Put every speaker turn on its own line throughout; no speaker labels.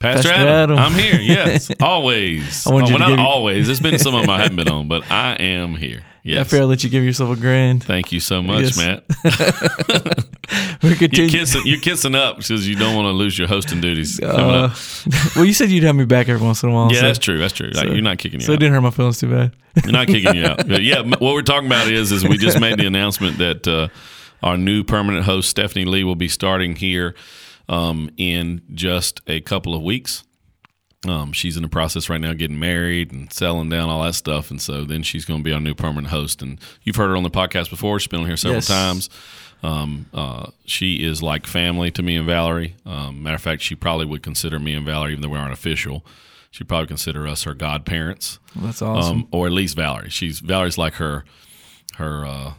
Pastor,
Pastor
Adam,
Adam.
I'm here. Yes, always.
I want you
well,
to
not always. There's been some of them I haven't been on, but I am here.
I
Yes.
I'll let you give yourself a grand.
Thank you so much,
Yes.
Matt.
We're
You're kissing, you're kissing up because you don't want to lose your hosting duties.
Uh, well, you said you'd have me back every once in a while.
Yeah,
so,
that's true. That's true. Like, you're not kicking you
so it
out.
didn't hurt my feelings too bad.
You're not kicking you out. But yeah, what we're talking about is is we just made the announcement that uh, our new permanent host Stephanie Lee will be starting here um, in just a couple of weeks. Um, she's in the process right now getting married and selling down all that stuff, and so then she's going to be our new permanent host. And you've heard her on the podcast before; she's been on here several
Yes.
times. Um, uh, she is like family to me and Valerie. Um, matter of fact, she probably would consider me and Valerie, even though we aren't official. She'd probably consider us her godparents
Well, that's awesome.
um, or at least Valerie. She's Valerie's like her her uh,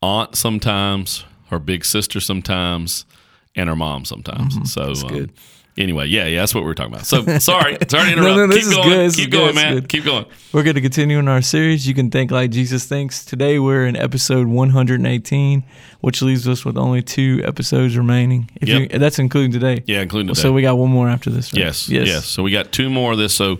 aunt sometimes, her big sister sometimes, and her mom sometimes. So um,
good.
anyway, yeah, yeah, that's what we we're talking about. So sorry, sorry to interrupt.
No, no, this
keep
is
going,
good, this
keep going,
good,
man. Keep going.
We're going to continue in our series. You can think like Jesus thinks. Today we're in episode 118, which leaves us with only two episodes remaining. If
Yep.
you, that's including today.
Yeah, including today.
So we got one more after this. Right?
Yes, Yes, yes. So we got two more of this. So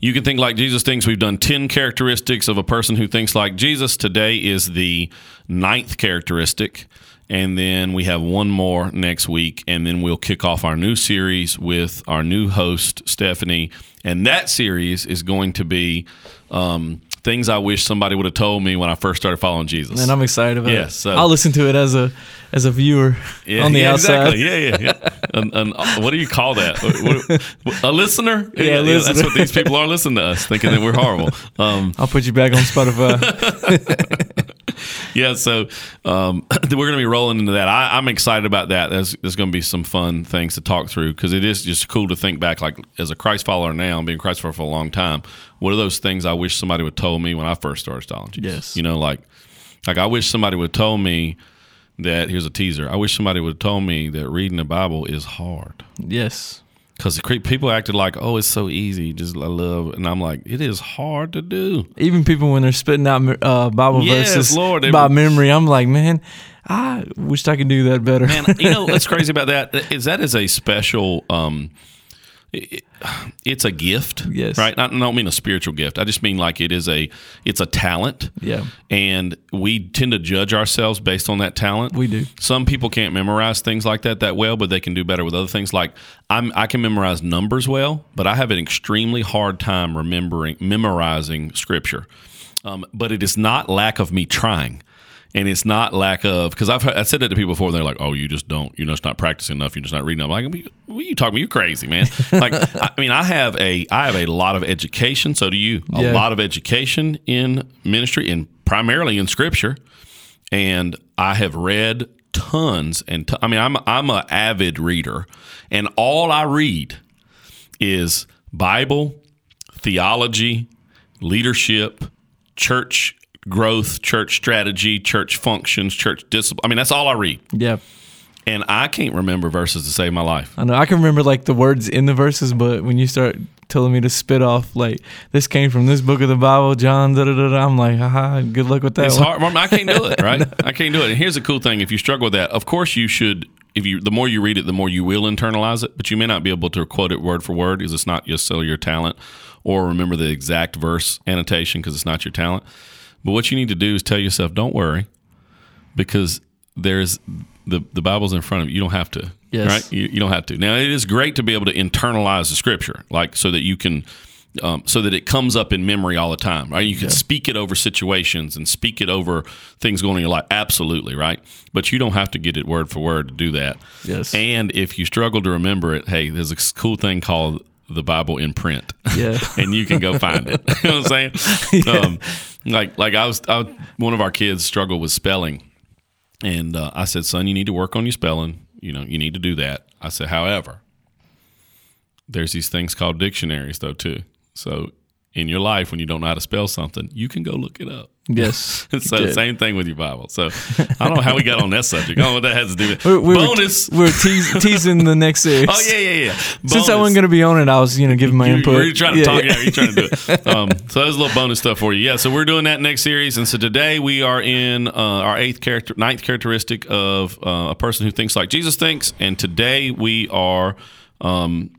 you can think like Jesus thinks. We've done 10 characteristics of a person who thinks like Jesus. Today is the ninth characteristic. And then we have one more next week. And then we'll kick off our new series with our new host, Stephanie. And that series is going to be um, things I wish somebody would have told me when I first started following Jesus.
And I'm excited about
Yeah,
it.
so-
I'll listen to it as a as a viewer
Yeah,
on the
yeah,
outside.
Exactly. Yeah, yeah, yeah. An, an, what do you call that? A listener?
Yeah,
That's
listener.
what these people are listening to us, thinking that we're horrible. Um,
I'll put you back on Spotify.
yeah, so um, we're going to be rolling into that. I, I'm excited about that. There's, there's going to be some fun things to talk through because it is just cool to think back. Like as a Christ follower now, being Christ follower for a long time, what are those things I wish somebody would have told me when I first started Jesus?
Yes.
You know, like like I wish somebody would have told me that. Here's a teaser. I wish somebody would have told me that reading the Bible is hard.
yes.
Because people acted like, oh, it's so easy, just I love, and I'm like, it is hard to do.
Even people when they're spitting out uh, Bible
Yes,
verses
Lord,
by
were-
memory, I'm like, man, I wished I could do that better.
Man, you know what's crazy about that is that is a special. Um, it- it's a gift,
Yes.
right? I don't mean a spiritual gift. I just mean like it is a, it's a talent.
Yeah.
and we tend to judge ourselves based on that talent.
We do.
Some people can't memorize things like that that well, but they can do better with other things. Like I'm, I can memorize numbers well, but I have an extremely hard time remembering memorizing scripture. Um, but it is not lack of me trying. And it's not lack of because I've I said that to people before. And they're like, "Oh, you just don't. You're just not practicing enough. You're just not reading." I'm like, "What are you talking about? You're crazy, man." like, I mean, I have a I have a lot of education. So do you. A
Yeah.
lot of education in ministry and primarily in Scripture and I have read tons and t- I mean I'm I'm an avid reader and all I read is Bible, theology, leadership, church growth, church strategy, church functions, church discipline. I mean that's all I read.
Yeah.
And I can't remember verses to save my life.
I know I can remember like the words in the verses, but when you start telling me to spit off like this came from this book of the Bible, John, da da da, da I'm like, haha, good luck with that.
It's
one.
hard. I can't do it, right? I can't do it. And here's the cool thing: if you struggle with that, of course you should. If you, the more you read it, the more you will internalize it. But you may not be able to quote it word for word because it's not just so your talent, or remember the exact verse annotation because it's not your talent. But what you need to do is tell yourself, "Don't worry," because there's the the Bible's in front of you. You don't have to,
Yes.
right? You, you don't have to. Now it is great to be able to internalize the Scripture, like so that you can um, so that it comes up in memory all the time, right? You can speak it over situations and speak it over things going on in your life. Absolutely, right? But you don't have to get it word for word to do that.
Yes.
And if you struggle to remember it, hey, there's a cool thing called the Bible in print.
Yeah.
and you can go find it. you know what I'm saying? Um, like, like I was, I was, one of our kids struggled with spelling. And uh, I said, son, you need to work on your spelling. You know, you need to do that. I said, however, there's these things called dictionaries though too. So in your life when you don't know how to spell something, you can go look it up.
Yes.
so
did.
same thing with your Bible. So I don't know how we got on that subject. I don't know what that has to do with
We- we were-
bonus.
We're, teas- teasing the next series.
oh yeah, yeah, yeah.
Since I wasn't going to be on it, I was, you know, giving my
You,
input.
You're trying to
Yeah,
talk.
yeah.
Yeah, you're trying to do it. Um, so there's a little bonus stuff for you. Yeah. So we're doing that next series, and so today we are in uh, our eighth character, ninth characteristic of uh, a person who thinks like Jesus thinks, and today we are um,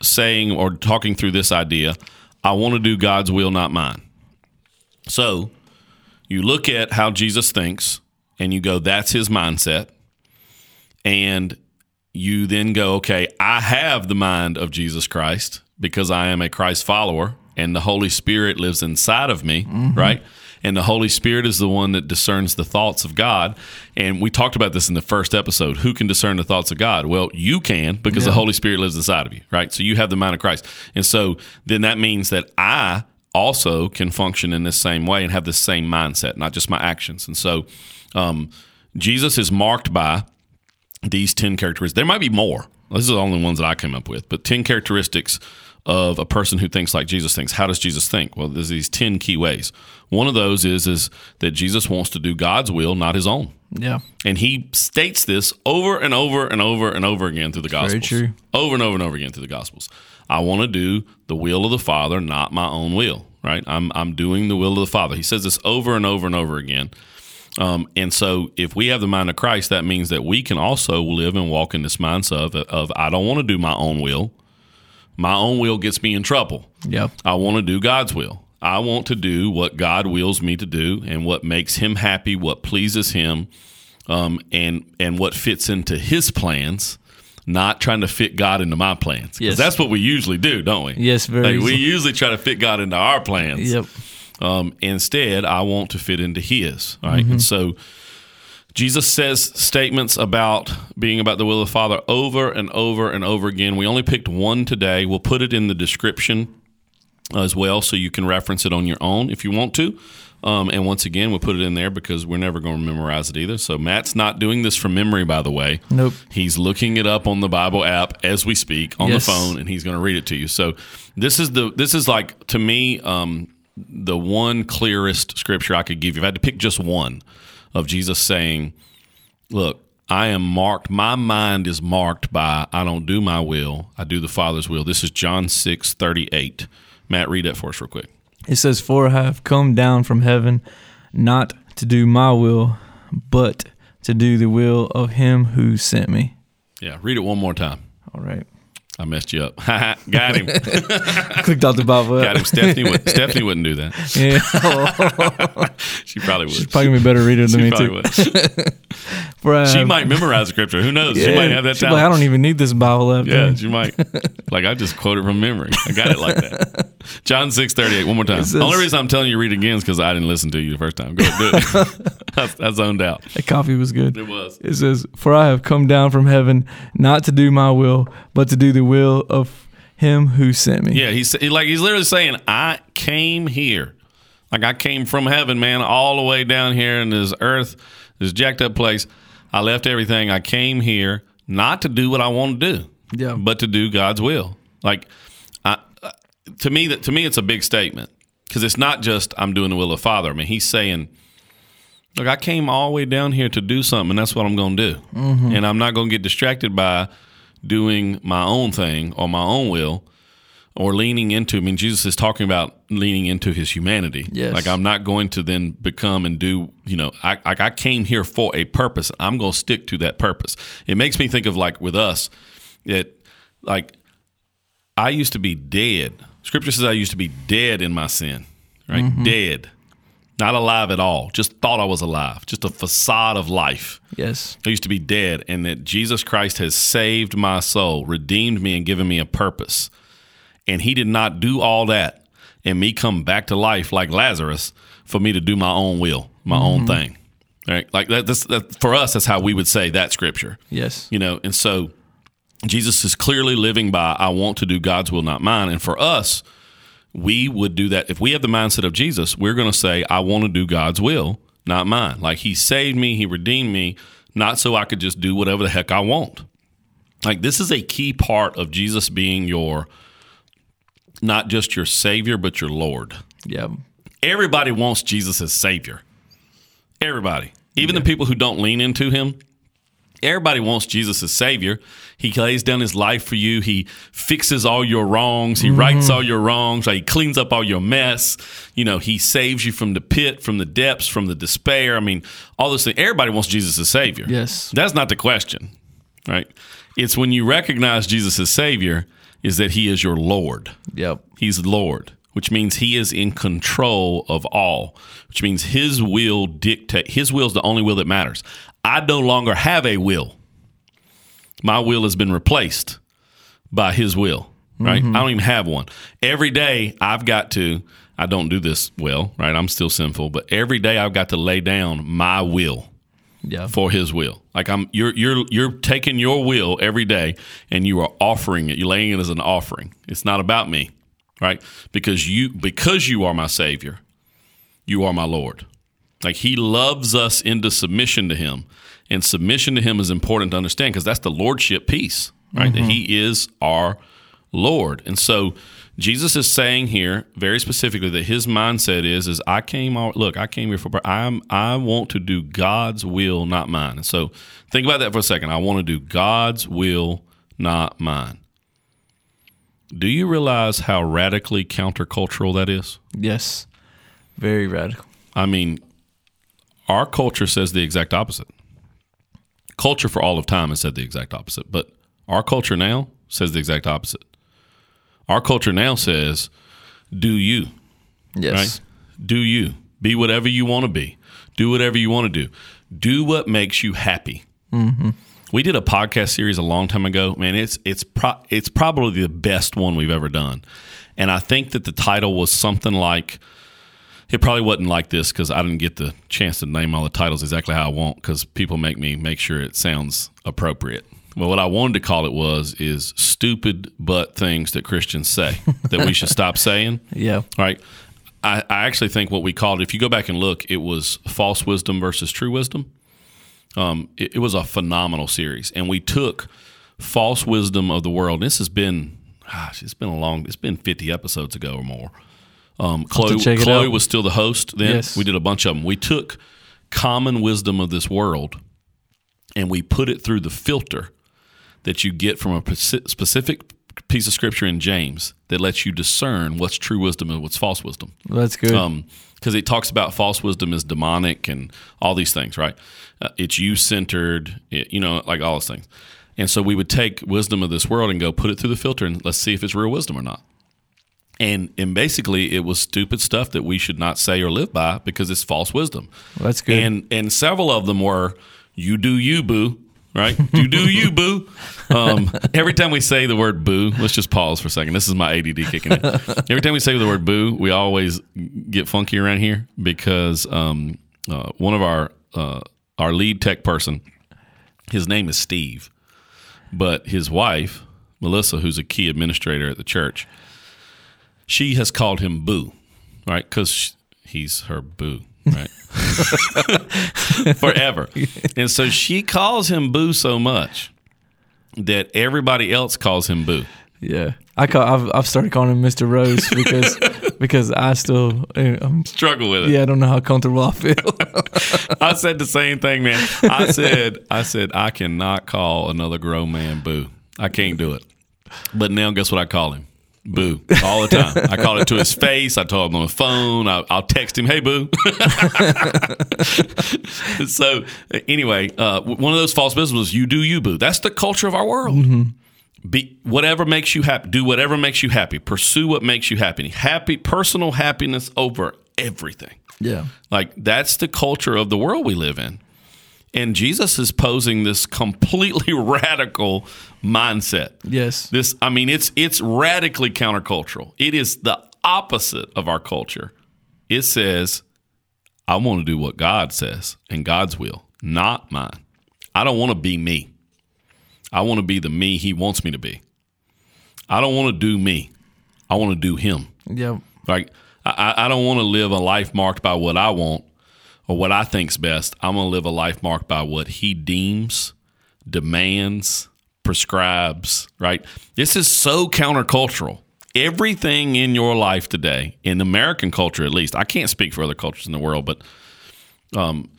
saying or talking through this idea. I want to do God's will, not mine. So you look at how Jesus thinks, and you go, "That's his mindset," and you then go, okay, I have the mind of Jesus Christ because I am a Christ follower and the Holy Spirit lives inside of me, mm-hmm. right? And the Holy Spirit is the one that discerns the thoughts of God. And we talked about this in the first episode. Who can discern the thoughts of God? Well, you can because the Holy Spirit lives inside of you, right? So you have the mind of Christ. And so then that means that I also can function in this same way and have the same mindset, not just my actions. And so um, Jesus is marked by these 10 characteristics. There might be more. This is the only ones that I came up with, but 10 characteristics of a person who thinks like Jesus thinks. How does Jesus think? Well, there's these 10 key ways. One of those is is that Jesus wants to do God's will, not his own.
Yeah.
And he states this over and over and over and over again through the Gospels.
true.
Over and over and over again through the Gospels. I want to do the will of the Father, not my own will. Right? I'm I'm doing the will of the Father. He says this over and over and over again. Um, and so, if we have the mind of Christ, that means that we can also live and walk in this mindset of, of I don't want to do my own will. My own will gets me in trouble.
Yep.
I want to do God's will. I want to do what God wills me to do and what makes Him happy, what pleases Him, um, and and what fits into His plans. Not trying to fit God into my plans. 'Cause
Yes.
that's what we usually do, don't we?
Yes, very
Like, we usually try to fit God into our plans.
Yep.
Um, instead, I want to fit into His. Right, and so Jesus says statements about being about the will of the Father over and over and over again. We only picked one today. We'll put it in the description as well, so you can reference it on your own if you want to. Um, and once again, we'll put it in there because we're never going to memorize it either. So Matt's not doing this from memory, by the way.
Nope.
He's looking it up on the Bible app as we speak on
Yes.
the phone, and he's going to read it to you. So this is the this is like to me um, the one clearest scripture I could give you. If I had to pick just one of Jesus saying, "Look, I am marked. My mind is marked by I don't do my will. I do the Father's will." This is John six thirty eight. Matt, read that for us real quick.
It says, For I have come down from heaven not to do my will, but to do the will of him who sent me.
Yeah, read it one more time.
All right.
I messed you up. Got him.
Clicked out the Bible.
Got him. Stephanie would, Stephanie wouldn't do that.
Yeah.
She probably would.
She's probably gonna be a better reader than
She
me
probably
too.
She might memorize scripture. Who knows? she might have that
she's like, I don't even need this Bible app.
yeah,
dude."
she might. Like I just quoted from memory. I got it like that. John six thirty eight. One more time.
Says-
the only reason I'm telling you to read again is because I didn't listen to you the first time. Go ahead, do it. I, I zoned out.
That coffee was good.
It was.
It says, For I have come down from heaven not to do my will, but to do the will of him who sent me.
Yeah, he's like he's literally saying, "I came here, like I came from heaven, man, all the way down here in this earth, this jacked up place. I left everything. I came here not to do what I want to do,
Yeah.
but to do God's will. Like, I, to me, that to me, it's a big statement because it's not just I'm doing the will of the Father. I mean, he's saying." Look, I came all the way down here to do something, and that's what I'm going to do. Mm-hmm. And I'm not going to get distracted by doing my own thing or my own will or leaning into I mean Jesus is talking about leaning into his humanity.
Yes.
Like I'm not going to then become and do, you know, I I came here for a purpose. I'm going to stick to that purpose. It makes me think of like with us that like I used to be dead. Scripture says I used to be dead in my sin, right? Mm-hmm. Dead. Not alive at all. Just thought I was alive. Just a facade of life.
Yes.
I used to be dead, and that Jesus Christ has saved my soul, redeemed me, and given me a purpose. And He did not do all that and me come back to life like Lazarus for me to do my own will, my own mm-hmm. thing. Right? Like that, that's, that. For us, that's how we would say that scripture.
Yes.
You know, and so Jesus is clearly living by I want to do God's will, not mine. And for us, we would do that. If we have the mindset of Jesus, we're going to say, I want to do God's will, not mine. Like He saved me, He redeemed me, not so I could just do whatever the heck I want. Like this is a key part of Jesus being your not just your Savior, but your Lord.
Yeah.
Everybody wants Jesus as Savior. Everybody. Even the people who don't lean into Him, Everybody wants Jesus as Savior. He lays down his life for you. He fixes all your wrongs. He mm-hmm. rights all your wrongs. He cleans up all your mess. You know, he saves you from the pit, from the depths, from the despair. I mean, all those things. Everybody wants Jesus as Savior.
Yes.
That's not the question, right? It's when you recognize Jesus as Savior, is that He is your Lord.
Yep.
He's Lord, which means He is in control of all, which means His will dictate. His will is the only will that matters. I no longer have a will. My will has been replaced by His will, right? Mm-hmm. I don't even have one. Every day I've got to, I don't do this well, right? I'm still sinful, but every day I've got to lay down my will
Yeah.
for his will. Like I'm you're you're you're taking your will every day and you are offering it. You're laying it as an offering. It's not about me, right? Because you because you are my savior, you are my Lord. Like he loves us into submission to him. And submission to him is important to understand because that's the lordship piece, right? That mm-hmm. he is our Lord. And so Jesus is saying here very specifically that his mindset is is I came out look, I came here for I'm I want to do God's will, not mine. And so think about that for a second. I want to do God's will, not mine. Do you realize how radically countercultural that is?
Yes. Very radical.
I mean, our culture says the exact opposite. Culture for all of time has said the exact opposite, but our culture now says the exact opposite. Our culture now says, do you,
Yes.
right? Do you. Be whatever you want to be. Do whatever you want to do. Do what makes you happy. Mm-hmm. We did a podcast series a long time ago. Man, it's it's pro- it's probably the best one we've ever done, and I think that the title was something like it probably wasn't like this because I didn't get the chance to name all the titles exactly how I want because people make me make sure it sounds appropriate. Well, what I wanted to call it was is stupid but things that Christians say that we should stop saying.
Yeah.
Right. I, I actually think what we called, if you go back and look, it was false wisdom versus true wisdom. Um, it, it was a phenomenal series, and we took false wisdom of the world. This has been, gosh, it's been a long, it's been fifty episodes ago or more. Um, Chloe, Chloe was still the host then.
Yes.
We did a bunch of them. We took common wisdom of this world, and we put it through the filter that you get from a specific piece of scripture in James that lets you discern what's true wisdom and what's false wisdom.
That's good.
Um, because it talks about false wisdom is demonic and all these things, right? Uh, it's you centered, you know, like all those things. And so we would take wisdom of this world and go put it through the filter and let's see if it's real wisdom or not. And and basically, it was stupid stuff that we should not say or live by because it's false wisdom.
That's good.
And and several of them were, "You do you, boo." Right? You do you, boo. Um, every time we say the word boo, let's just pause for a second. This is my ADD kicking in. Every time we say the word boo, we always get funky around here because um, uh, one of our uh, our lead tech person, his name is Steve, but his wife Melissa, who's a key administrator at the church, she has called him Boo, right? Because he's her boo, right? Forever. And so she calls him Boo so much that everybody else calls him Boo.
yeah. I call, I've, I've started calling him Mr. Rose because because I still I'm,
Struggle with it.
yeah I don't know how comfortable I feel.
I said the same thing, man. I said, I said, I cannot call another grown man Boo. I can't do it. But now, guess what I call him? Boo all the time. I call it to his face. I told him on the phone. I, I'll text him, "Hey, boo." so anyway, uh, one of those false businesses, you do you, boo. That's the culture of our world. Be whatever makes you happy. Do whatever makes you happy. Pursue what makes you happy. Happy personal happiness over everything.
yeah.
Like that's the culture of the world we live in. And Jesus is posing this completely radical mindset.
Yes.
This I mean it's it's radically countercultural. It is the opposite of our culture. It says I want to do what God says and God's will, not mine. I don't want to be me. I want to be the me he wants me to be. I don't want to do me. I want to do him.
Yeah.
Like I, I don't want to live a life marked by what I want or what I think's best. I'm going to live a life marked by what He deems, demands, prescribes. Right? This is so countercultural. Everything in your life today, in American culture at least, I can't speak for other cultures in the world, but um,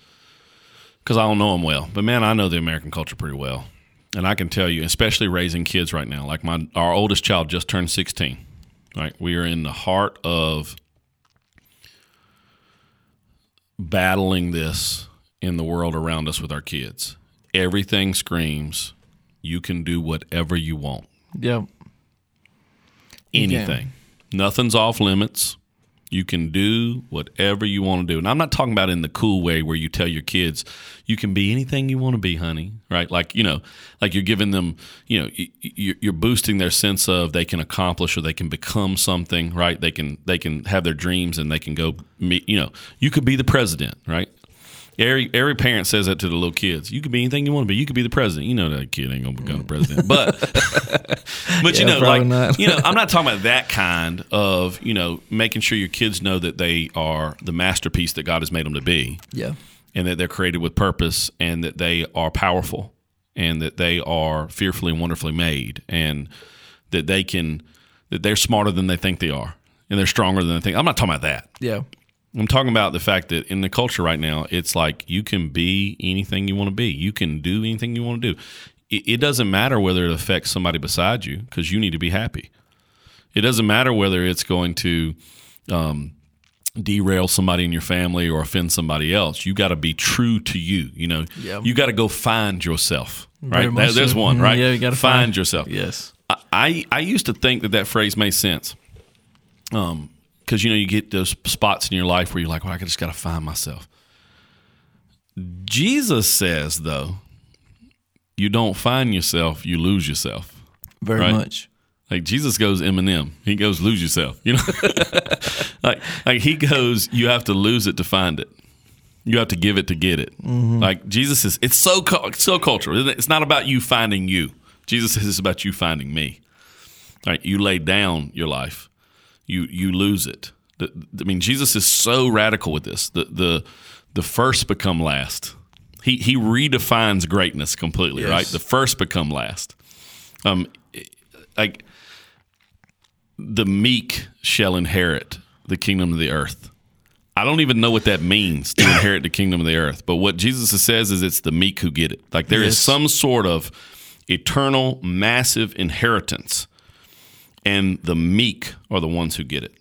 because I don't know them well. But man, I know the American culture pretty well, and I can tell you, especially raising kids right now. Like my our oldest child just turned sixteen. Right, we are in the heart of battling this in the world around us with our kids. Everything screams, you can do whatever you want.
Yep.
Anything. Nothing's off limits. You can do whatever you want to do. And I'm not talking about in the cool way where you tell your kids, you can be anything you want to be, honey, right? Like, you know, like you're giving them, you know, you're boosting their sense of they can accomplish or they can become something, right? They can, they can have their dreams and they can go meet, you know, you could be the president, right? Every every parent says that to the little kids. You could be anything you want to be. You could be the president. You know that kid ain't gonna become the president, but but you know, like
not.
you know, I'm not talking about that kind of you know making sure your kids know that they are the masterpiece that God has made them to be,
Yeah.
and that they're created with purpose, and that they are powerful, and that they are fearfully and wonderfully made, and that they can that they're smarter than they think they are, and they're stronger than they think. I'm not talking about that.
Yeah.
I'm talking about the fact that in the culture right now, it's like you can be anything you want to be. You can do anything you want to do. It, it doesn't matter whether it affects somebody beside you because you need to be happy. It doesn't matter whether it's going to um, derail somebody in your family or offend somebody else. You got to be true to you. You know,
Yep.
you got to go find yourself. Right? There- there's
so.
one.
Mhm.
Right?
Yeah, you gotta
find,
find-
yourself.
Yes.
I, I used to think that that phrase made sense. Um, because you know you get those spots in your life where you're like, well, I just got to find myself. Jesus says though, you don't find yourself, you lose yourself.
Very
Right.
much.
Like Jesus goes Eminem, he goes lose yourself. You know, like like he goes, you have to lose it to find it. You have to give it to get it. Mm-hmm. Like Jesus is, it's so it's so cultural. Isn't it? It's not about you finding you. Jesus says it's about you finding me. Like you lay down your life, you you lose it. The, I mean, Jesus is so radical with this. The the the first become last. He he redefines greatness completely. Right, the first become last. Um, like the meek shall inherit the kingdom of the earth. I don't even know what that means to inherit the kingdom of the earth. But what Jesus says is it's the meek who get it. Like there is
Yes.
some sort of eternal, massive inheritance, and the meek are the ones who get it.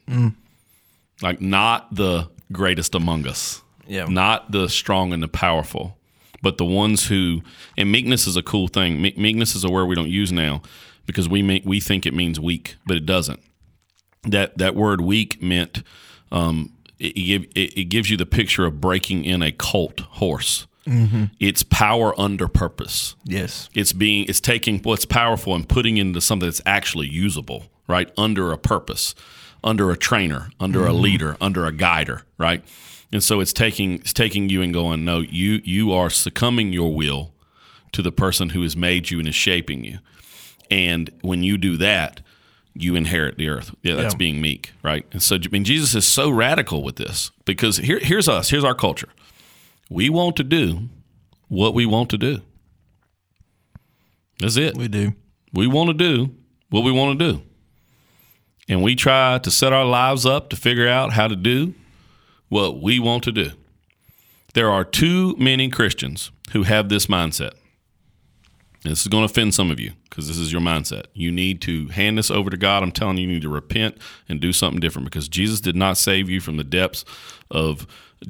Like not the greatest among us,
Yeah.
not the strong and the powerful, but the ones who. And meekness is a cool thing. Me- meekness is a word we don't use now because we make, we think it means weak, but it doesn't that that word weak meant um, it, it, it, it gives you the picture of breaking in a colt horse. It's power under purpose.
Yes.
It's being it's taking what's powerful and putting into something that's actually usable, right? Under a purpose, under a trainer, under a mm-hmm. leader, under a guider, right? And so it's taking it's taking you and going, no, you you are succumbing your will to the person who has made you and is shaping you. And when you do that, you inherit the earth. Yeah, that's
Yeah.
being meek, right? And so I mean Jesus is so radical with this because here here's us, here's our culture. We want to do what we want to do. That's it.
We do.
We want to do what we want to do. And we try to set our lives up to figure out how to do what we want to do. There are too many Christians who have this mindset. This is going to offend some of you because this is your mindset. You need to hand this over to God. I'm telling you, you need to repent and do something different because Jesus did not save you from the depths of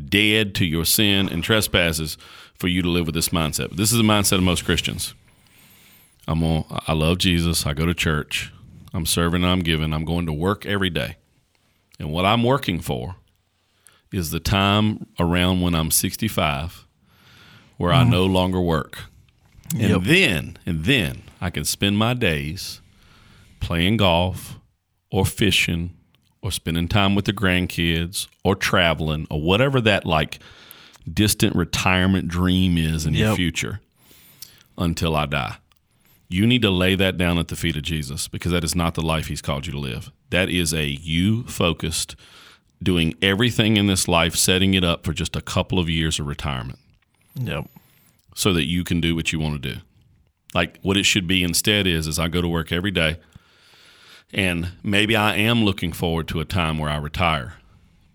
dead to your sin and trespasses for you to live with this mindset. But this is the mindset of most Christians. I'm on, I love Jesus. I go to church. I'm serving and I'm giving. I'm going to work every day. And what I'm working for is the time around when I'm 65 where I no longer work. And
Yep.
then, and then I can spend my days playing golf or fishing or spending time with the grandkids or traveling or whatever that like distant retirement dream is in your
Yep.
future until I die. You need to lay that down at the feet of Jesus because that is not the life he's called you to live. That is a you focused, doing everything in this life, setting it up for just a couple of years of retirement
Yep.
so that you can do what you want to do. Like what it should be instead is is I go to work every day And maybe I am looking forward to a time where I retire,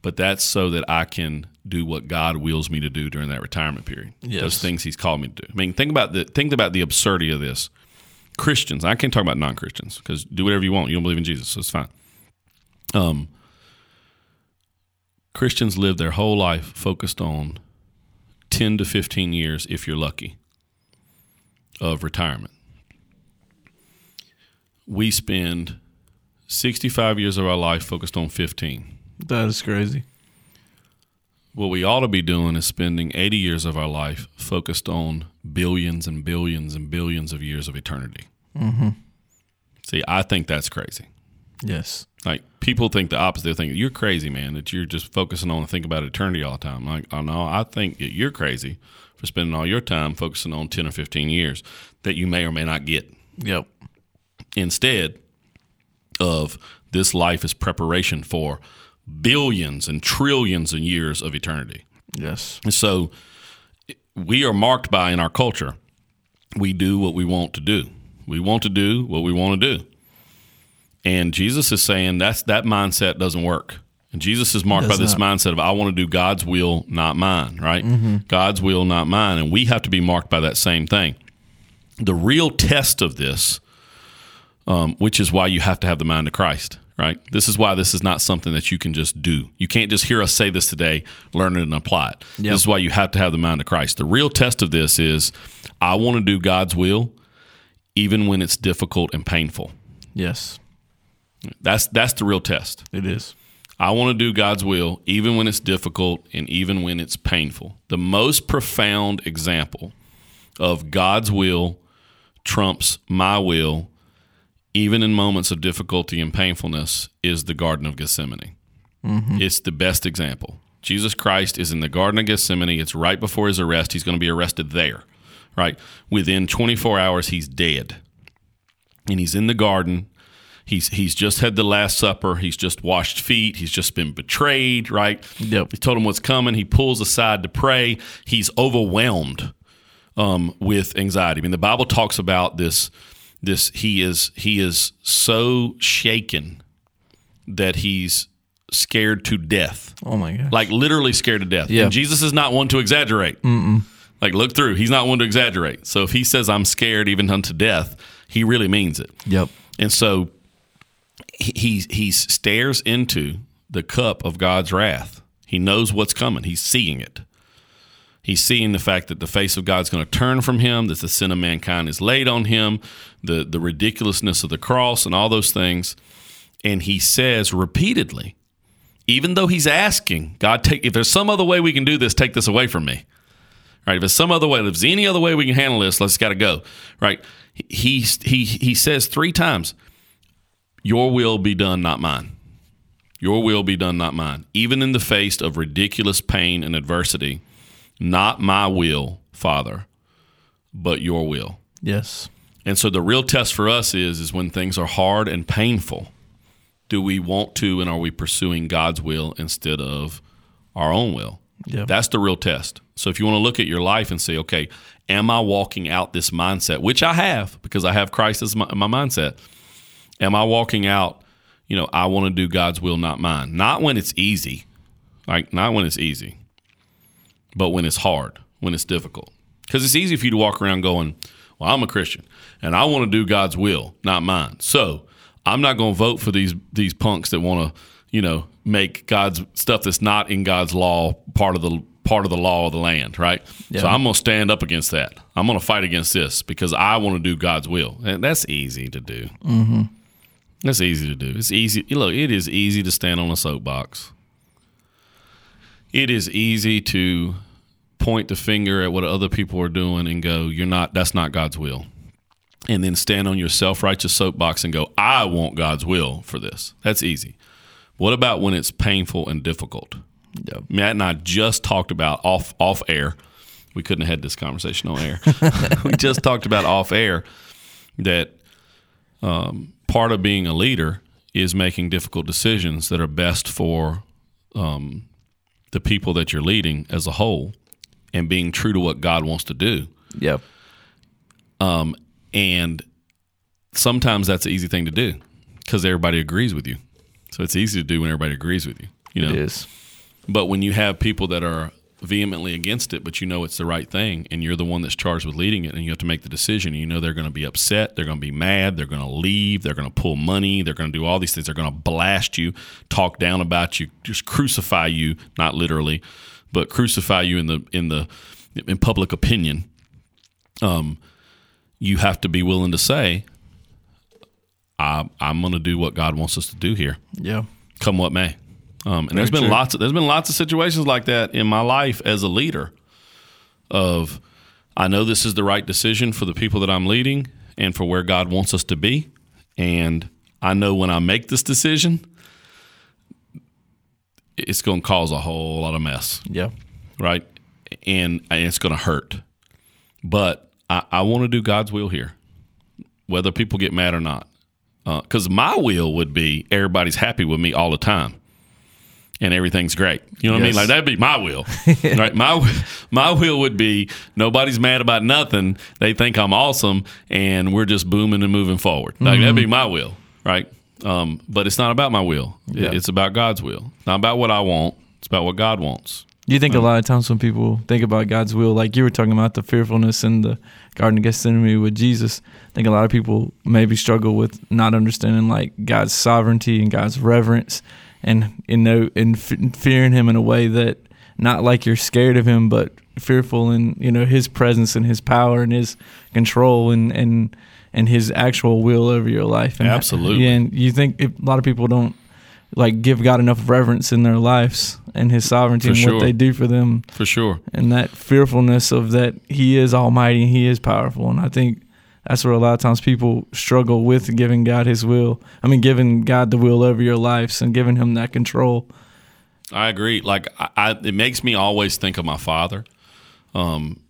but that's so that I can do what God wills me to do during that retirement period.
Yes.
Those things He's called me to do. I mean, think about the think about the absurdity of this. Christians, I can't talk about non Christians because do whatever you want. You don't believe in Jesus, so it's fine. Um, Christians live their whole life focused on ten to fifteen years, if you're lucky, of retirement. We spend sixty-five years of our life focused on fifteen
That is crazy.
What we ought to be doing is spending 80 years of our life focused on billions and billions and billions of years of eternity. Mm-hmm. See, I think that's crazy.
Yes.
Like people think the opposite. They think you're crazy, man. That you're just focusing on and think about eternity all the time. Like, oh no, I think that you're crazy for spending all your time focusing on 10 or 15 years that you may or may not get.
Yep.
Instead of this life is preparation for billions and trillions and years of eternity.
Yes.
And so we are marked by in our culture, we do what we want to do. We want to do what we want to do. And Jesus is saying that's that mindset doesn't work. And Jesus is marked by this
not.
mindset of I want to do God's will, not mine, right? God's will, not mine. And we have to be marked by that same thing. The real test of this, um, which is why you have to have the mind of Christ, right? This is why this is not something that you can just do. You can't just hear us say this today, learn it, and apply it.
Yep.
This is why you have to have the mind of Christ. The real test of this is I want to do God's will, even when it's difficult and painful.
Yes.
That's that's the real test.
It is.
I want to do God's will, even when it's difficult and even when it's painful. The most profound example of God's will trumps my will, even in moments of difficulty and painfulness, is the Garden of Gethsemane. It's the best example. Jesus Christ is in the Garden of Gethsemane. It's right before his arrest. He's going to be arrested there, right? Within 24 hours, he's dead. And he's in the garden. He's he's just had the Last Supper. He's just washed feet. He's just been betrayed, right?
Yep.
He told him what's coming. He pulls aside to pray. He's overwhelmed um, with anxiety. I mean, the Bible talks about this. This he is he is so shaken that he's scared to death,
Oh my god!
like literally scared to death.
Yeah.
And Jesus is not one to exaggerate. Like look through, he's not one to exaggerate. So if he says I'm scared even unto death, he really means it.
Yep.
And so he, he stares into the cup of God's wrath. He knows what's coming. He's seeing it. He's seeing the fact that the face of God's going to turn from him, that the sin of mankind is laid on him, the the ridiculousness of the cross and all those things. And he says repeatedly, even though he's asking, God, take if there's some other way we can do this, take this away from me. Right? If there's some other way, if there's any other way we can handle this, let's got to go. Right? He he he says three times, "Your will be done, not mine." Your will be done, not mine. Even in the face of ridiculous pain and adversity, not my will, Father, but your will.
Yes.
And so the real test for us is is when things are hard and painful, do we want to and are we pursuing God's will instead of our own will?
Yep.
That's the real test. So if you want to look at your life and say, okay, am I walking out this mindset, which I have because I have Christ as my, my mindset? Am I walking out, you know, I want to do God's will, not mine? Not when it's easy, like not when it's easy, but when it's hard, when it's difficult. Because it's easy for you to walk around going, well, I'm a Christian and I want to do God's will, not mine. So I'm not going to vote for these these punks that want to, you know, make God's stuff that's not in God's law part of the part of the law of the land, right? So I'm going to stand up against that. I'm going to fight against this because I want to do God's will. And that's easy to do. Mm-hmm. That's easy to do. It's easy. Look, it is easy to stand on a soapbox. It is easy to point the finger at what other people are doing and go, "You're not. That's not God's will." And then stand on your self-righteous soapbox and go, "I want God's will for this." That's easy. What about when it's painful and difficult?
Yep.
Matt and I just talked about off off air. We couldn't have had this conversation on air. we just talked about off air that um, part of being a leader is making difficult decisions that are best for um, the people that you're leading as a whole, and being true to what God wants to do.
Yep.
Um, and sometimes that's an easy thing to do because everybody agrees with you. So it's easy to do when everybody agrees with you. You know,
It is.
but when you have people that are vehemently against it, but you know it's the right thing, and you're the one that's charged with leading it, and you have to make the decision, you know they're going to be upset, they're going to be mad, they're going to leave, they're going to pull money, they're going to do all these things, they're going to blast you, talk down about you, just crucify you, not literally, but crucify you in the in the in public opinion. Um, you have to be willing to say, I, I'm going to do what God wants us to do here
Yeah.
come what may. Um, and there's been
true.
lots of there's been lots of situations like that in my life as a leader. Of I know this is the right decision for the people that I'm leading and for where God wants us to be, and I know when I make this decision, it's going to cause a whole lot of mess
Yeah.
right? And, and it's going to hurt. But I, I want to do God's will here, whether people get mad or not. Uh, because my will would be everybody's happy with me all the time. And everything's great. You know what I mean? Like that'd be my will, right? My my will would be nobody's mad about nothing. They think I'm awesome, and we're just booming and moving forward. Like that'd be mm-hmm. my will, right? Um, but it's not about my will.
Yeah.
It's about God's will. It's not about what I want. It's about what God wants.
You think a lot of times when people think about God's will, like you were talking about the fearfulness in the Garden of Gethsemane with Jesus, I think a lot of people maybe struggle with not understanding like God's sovereignty and God's reverence, and you know, and f- fearing Him in a way that not like you're scared of Him, but fearful in you know His presence and His power and His control and and and His actual will over your life. And
Absolutely.
and you think if, a lot of people don't like give God enough reverence in their lives and His sovereignty
For
and
sure.
what they do for them,
For sure.
and that fearfulness of that He is Almighty and He is powerful. And I think that's where a lot of times people struggle with giving God His will. I mean, giving God the will over your lives and giving Him that control.
I agree. Like I, I, it makes me always think of my father. Um,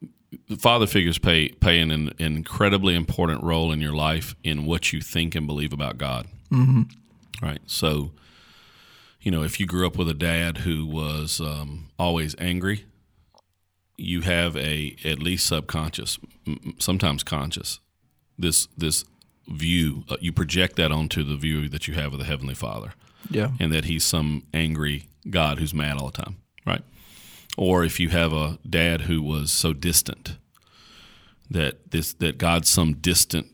the father figures play play an, an incredibly important role in your life in what you think and believe about God. Mm-hmm. Right. So, you know, if you grew up with a dad who was um, always angry, you have a at least subconscious, sometimes conscious, this this view. Uh, you project that onto the view that you have of the heavenly Father
Yeah.
and that he's some angry God who's mad all the time, right? Or if you have a dad who was so distant that this that God's some distant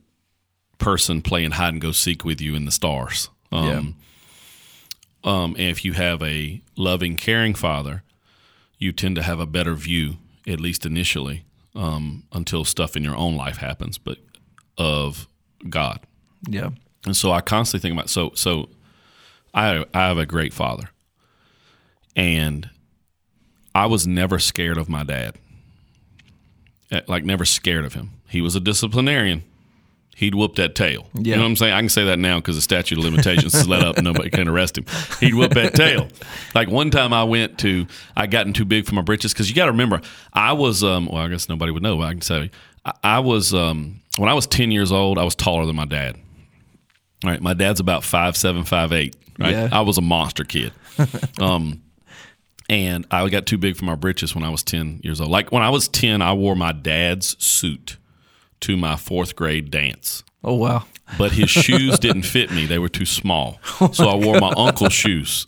person playing hide and go seek with you in the stars. Um, um, and if you have a loving, caring father, you tend to have a better view, at least initially, um, until stuff in your own life happens, but of God.
Yeah.
And so I constantly think about so so I I have a great father. And I was never scared of my dad. Eh, Like never scared of him. He was a disciplinarian. He'd whoop that tail. You know what I'm saying? I can say that now because the statute of limitations is let up and nobody can arrest him. He'd whoop that tail. Like one time I went to, I gotten too big for my britches because you got to remember, I was, um, well, I guess nobody would know, but I can say, I, I was, um, when I was 10 years old, I was taller than my dad. All right, my dad's about five seven, five eight. Right,
Yeah.
I was a monster kid. um, and I got too big for my britches when I was ten years old. Like when I was ten, I wore my dad's suit to my fourth grade dance,
Oh wow.
but his shoes didn't fit me; they were too small. So I wore my uncle's shoes.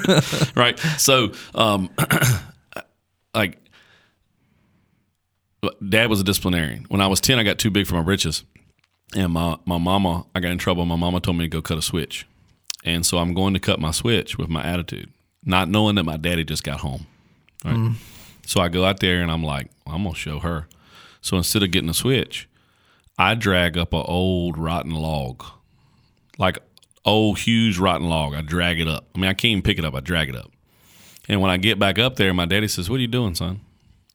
right. So, um, like, dad was a disciplinarian. When I was ten, I got too big for my britches and my, my mama i got in trouble my mama told me to go cut a switch and so i'm going to cut my switch with my attitude not knowing that my daddy just got home right? So i go out there and i'm like i'm gonna show her. So instead of getting a switch i drag up an old rotten log like old huge rotten log. I drag it up. I mean i can't even pick it up. I drag it up. And when i get back up there my daddy says what are you doing son?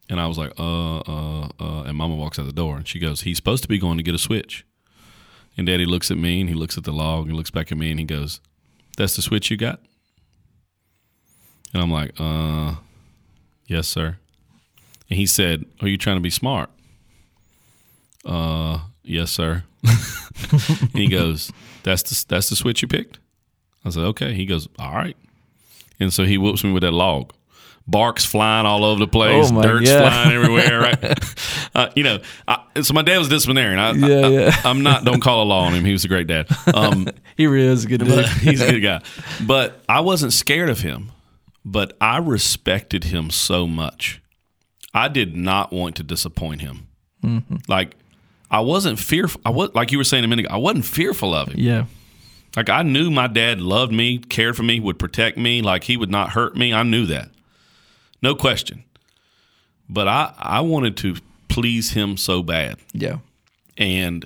And I was like, uh, uh, uh. And mama walks out the door and she goes, he's supposed to be going to get a switch. And daddy looks at me and he looks at the log and looks back at me and he goes, that's the switch you got? And I'm like, uh, yes, sir. And he said, are you trying to be smart? Uh, yes, sir. and he goes, that's the, that's the switch you picked? I said, okay. He goes, all right. And so he whoops me with that log. barks flying all over the place,
Oh,
dirt's
God.
flying everywhere. Right? uh, you know, I, so my dad was disciplinarian. I,
Yeah,
I,
yeah.
I, am not. Don't call a law on him. He was a great dad. Um,
He really is a good dude.
he's a good guy. But I wasn't scared of him. But I respected him so much. I did not want to disappoint him.
Mm-hmm.
Like I wasn't fearful. I was like you were saying a minute ago. I wasn't fearful of him.
Yeah.
Like I knew my dad loved me, cared for me, would protect me. Like he would not hurt me. I knew that, no question. But I I wanted to please him so bad
Yeah.
and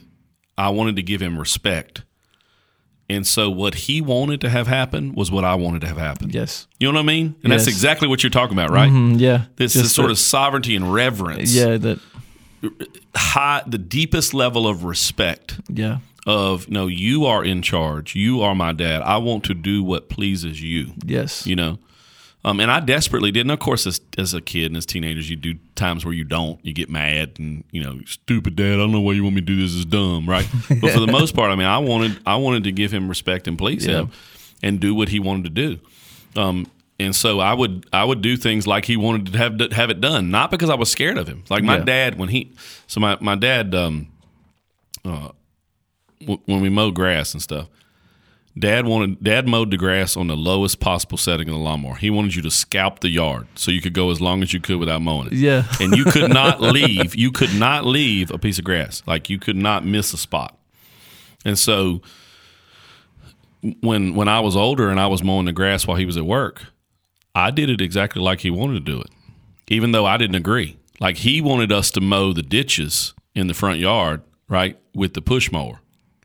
I wanted to give him respect. And so what he wanted to have happen was what I wanted to have happen.
Yes.
You know what I mean? And that's exactly what you're talking about, right?
Mm, yeah.
This is sort
that-
of sovereignty and reverence.
Yeah. That.
High the deepest level of respect
Yeah.
of no, you are in charge. You are my dad. I want to do what pleases you.
Yes.
You know? Um, and I desperately did. And of course, as, as a kid and as teenagers, you do times where you don't. You get mad and you know, stupid dad. I don't know why you want me to do this. Is dumb, right? but for the most part, I mean, I wanted I wanted to give him respect and please
Yeah.
him, and do what he wanted to do. Um, and so I would I would do things like he wanted to have have it done, not because I was scared of him. Like my
Yeah.
dad when he so my my dad um, uh, w- when we mow grass and stuff. Dad wanted Dad mowed the grass on the lowest possible setting of the lawnmower. He wanted you to scalp the yard so you could go as long as you could without mowing it.
Yeah.
and you could not leave. You could not leave a piece of grass. Like you could not miss a spot. And so when when I was older and I was mowing the grass while he was at work, I did it exactly like he wanted to do it, even though I didn't agree. Like he wanted us to mow the ditches in the front yard, right, with the push mower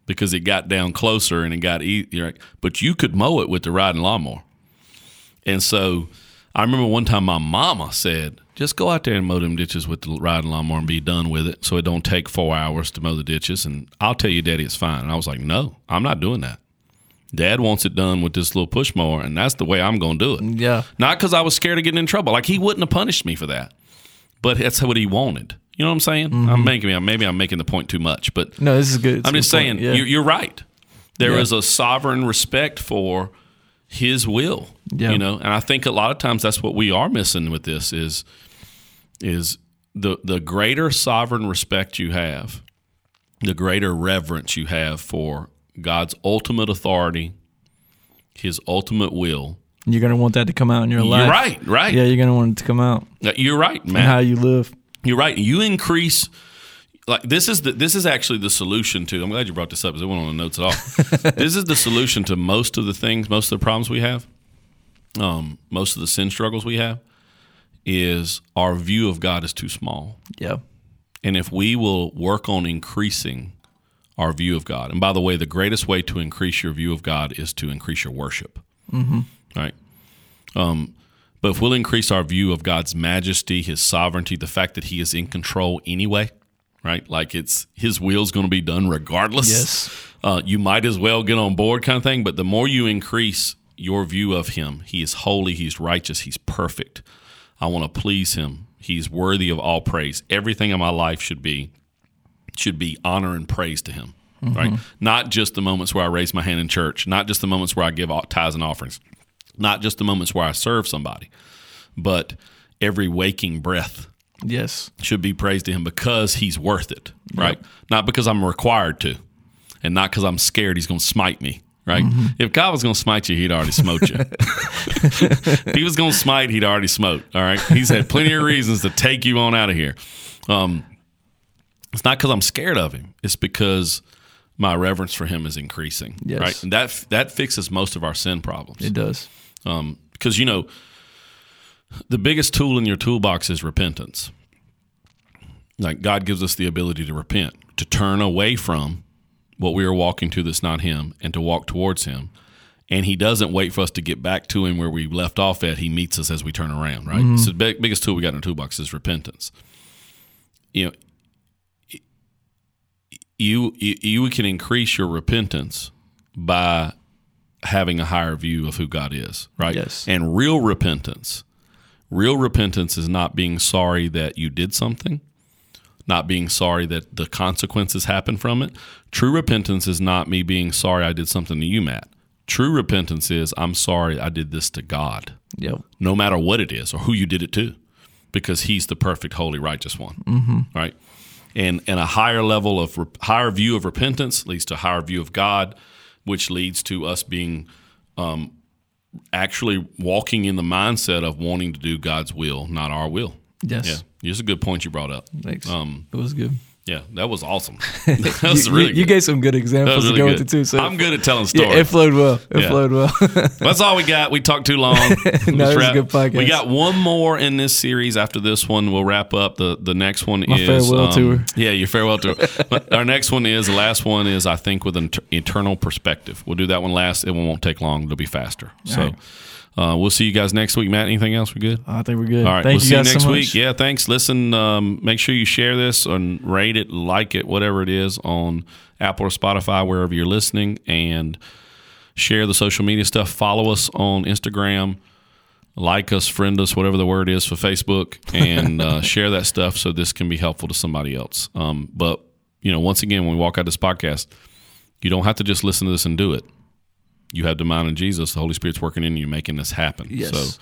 because it got down closer and it got easier. But you could mow it with the riding lawnmower. And so I remember one time my mama said, just go out there and mow them ditches with the riding lawnmower and be done with it so it don't take four hours to mow the ditches. And I'll tell you, Daddy, it's fine. And I was like, no, I'm not doing that. Dad wants it done with this little push mower, and that's the way I'm going to do it.
Yeah.
Not because I was scared of getting in trouble. Like he wouldn't have punished me for that, but that's what he wanted. You know what I'm saying? Mm-hmm. I'm making maybe I'm making the point too much, but
No, this is good. It's
I'm just saying.
Yeah.
you're, you're right. There
Yeah.
is a sovereign respect for his will.
Yeah.
You know, and I think a lot of times that's what we are missing with this is is the the greater sovereign respect you have, the greater reverence you have for God's ultimate authority, his ultimate will.
You're gonna want that to come out in your life.
You're right, right.
Yeah, you're gonna want it to come out
You're right, man.
how you live.
You're right. You increase like this is the this is actually the solution to. I'm glad you brought this up because it went on the notes at all. this is the solution to most of the things, most of the problems we have, um, most of the sin struggles we have, is our view of God is too small.
Yeah.
And if we will work on increasing our view of God, and by the way, the greatest way to increase your view of God is to increase your worship. Mm-hmm. Right. Um, but if we'll increase our view of God's majesty, His sovereignty, the fact that He is in control anyway, right? Like it's His will's going to be done regardless.
Yes.
Uh, you might as well get on board, kind of thing. But the more you increase your view of Him, He is holy, He's righteous, He's perfect. I want to please Him. He's worthy of all praise. Everything in my life should be should be honor and praise to Him. Right? Not just the moments where I raise my hand in church, not just the moments where I give tithes and offerings, not just the moments where I serve somebody, but every waking breath
Yes.
should be praised to him because he's worth it, right? Not because I'm required to, and not because I'm scared he's going to smite me, right? If God was going to smite you, he'd already smote you. if he was going to smite, he'd already smote. All right, he's had plenty of reasons to take you on out of here. Um, it's not because I'm scared of him; it's because my reverence for him is increasing,
Yes.
right? And that that fixes most of our sin problems
It does.
Um, because you know the biggest tool in your toolbox is repentance. Like god gives us the ability to repent to turn away from what we are walking to that's not him and to walk towards him. And he doesn't wait for us to get back to him where we left off at. He meets us as we turn around right? So the big, biggest tool we got in our toolbox is repentance. You know you you, you can increase your repentance by having a higher view of who God is, right?
Yes.
And real repentance, real repentance is not being sorry that you did something, not being sorry that the consequences happen from it. True repentance is not me being sorry I did something to you, Matt. True repentance is I'm sorry I did this to God,
Yep.
no matter what it is or who you did it to, because He's the perfect, holy, righteous one. Mm-hmm. Right? And and a higher level of higher view of repentance leads to a higher view of God, which leads to us being um, actually walking in the mindset of wanting to do God's will, not our will.
Yes.
Yeah, it's a good point you brought up.
Thanks.
Um,
it was good.
Yeah, that was awesome. that was
you,
really
you, you gave some good examples
was
to go
good.
with it too. So
I'm good at telling
yeah,
stories.
it flowed well. It
Yeah.
flowed well.
That's all we got. We talked too long. Let's
it was a good podcast.
We got one more in this series. After this one, we'll wrap up. The the next one
My
is um,
farewell tour.
Yeah, your farewell tour. Our next one is the last one is I think with an t- eternal perspective. We'll do that one last. It won't take long. It'll be faster. So.
right.
Uh, we'll see you guys next week. Matt, anything else? We're good?
I think we're good.
All right.
Thank
we'll
you
see you next
so
week. Yeah, thanks. Listen, um, make sure you share this and rate it, like it, whatever it is on Apple or Spotify, wherever you're listening, and share the social media stuff. Follow us on Instagram, like us, friend us, whatever the word is for Facebook, and uh, share that stuff so this can be helpful to somebody else. Um, but, you know, once again, when we walk out this podcast, you don't have to just listen to this and do it. You have the mind of Jesus. The Holy Spirit's working in you, making this happen.
Yes.
So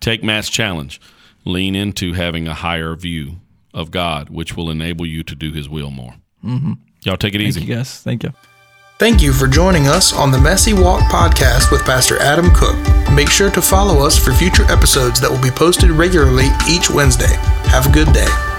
take Matt's challenge. Lean into having a higher view of God, which will enable you to do His will more. Mm-hmm. Y'all take it
Thank
easy.
you guys. Thank you.
Thank you for joining us on the Messy Walk podcast with Pastor Adam Cook. Make sure to follow us for future episodes that will be posted regularly each Wednesday. Have a good day.